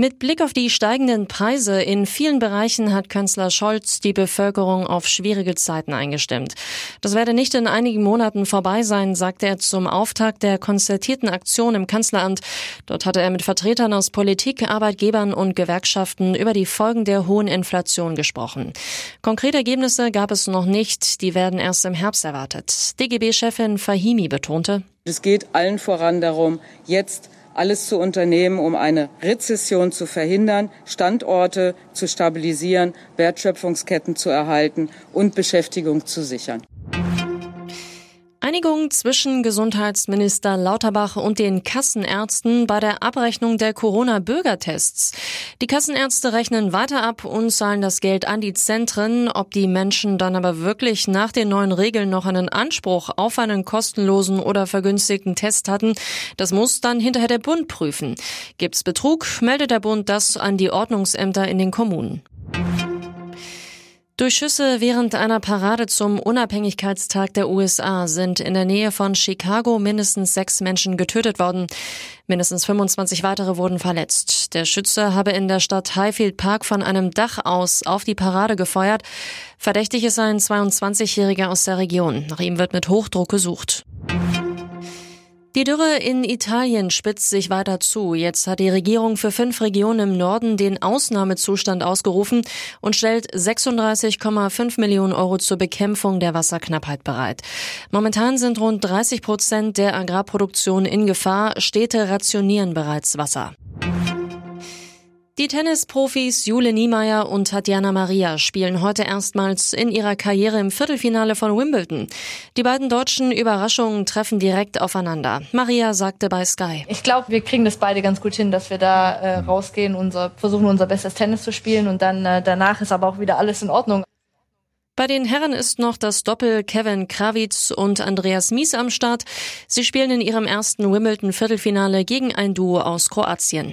Mit Blick auf die steigenden Preise in vielen Bereichen hat Kanzler Scholz die Bevölkerung auf schwierige Zeiten eingestimmt. Das werde nicht in einigen Monaten vorbei sein, sagte er zum Auftakt der konzertierten Aktion im Kanzleramt. Dort hatte er mit Vertretern aus Politik, Arbeitgebern und Gewerkschaften über die Folgen der hohen Inflation gesprochen. Konkrete Ergebnisse gab es noch nicht, die werden erst im Herbst erwartet. DGB-Chefin Fahimi betonte, es geht allen voran darum, jetzt alles zu unternehmen, um eine Rezession zu verhindern, Standorte zu stabilisieren, Wertschöpfungsketten zu erhalten und Beschäftigung zu sichern. Einigung zwischen Gesundheitsminister Lauterbach und den Kassenärzten bei der Abrechnung der Corona-Bürgertests. Die Kassenärzte rechnen weiter ab und zahlen das Geld an die Zentren. Ob die Menschen dann aber wirklich nach den neuen Regeln noch einen Anspruch auf einen kostenlosen oder vergünstigten Test hatten, das muss dann hinterher der Bund prüfen. Gibt's Betrug, meldet der Bund das an die Ordnungsämter in den Kommunen. Durch Schüsse während einer Parade zum Unabhängigkeitstag der USA sind in der Nähe von Chicago mindestens sechs Menschen getötet worden. Mindestens 25 weitere wurden verletzt. Der Schütze habe in der Stadt Highfield Park von einem Dach aus auf die Parade gefeuert. Verdächtig ist ein 22-Jähriger aus der Region. Nach ihm wird mit Hochdruck gesucht. Die Dürre in Italien spitzt sich weiter zu. Jetzt hat die Regierung für fünf Regionen im Norden den Ausnahmezustand ausgerufen und stellt 36,5 Millionen Euro zur Bekämpfung der Wasserknappheit bereit. Momentan sind rund 30 Prozent der Agrarproduktion in Gefahr. Städte rationieren bereits Wasser. Die Tennisprofis Jule Niemeyer und Tatjana Maria spielen heute erstmals in ihrer Karriere im Viertelfinale von Wimbledon. Die beiden deutschen Überraschungen treffen direkt aufeinander. Maria sagte bei Sky. Ich glaube, wir kriegen das beide ganz gut hin, dass wir da äh, rausgehen, unser, versuchen unser bestes Tennis zu spielen und dann äh, danach ist aber auch wieder alles in Ordnung. Bei den Herren ist noch das Doppel Kevin Krawitz und Andreas Mies am Start. Sie spielen in ihrem ersten Wimbledon-Viertelfinale gegen ein Duo aus Kroatien.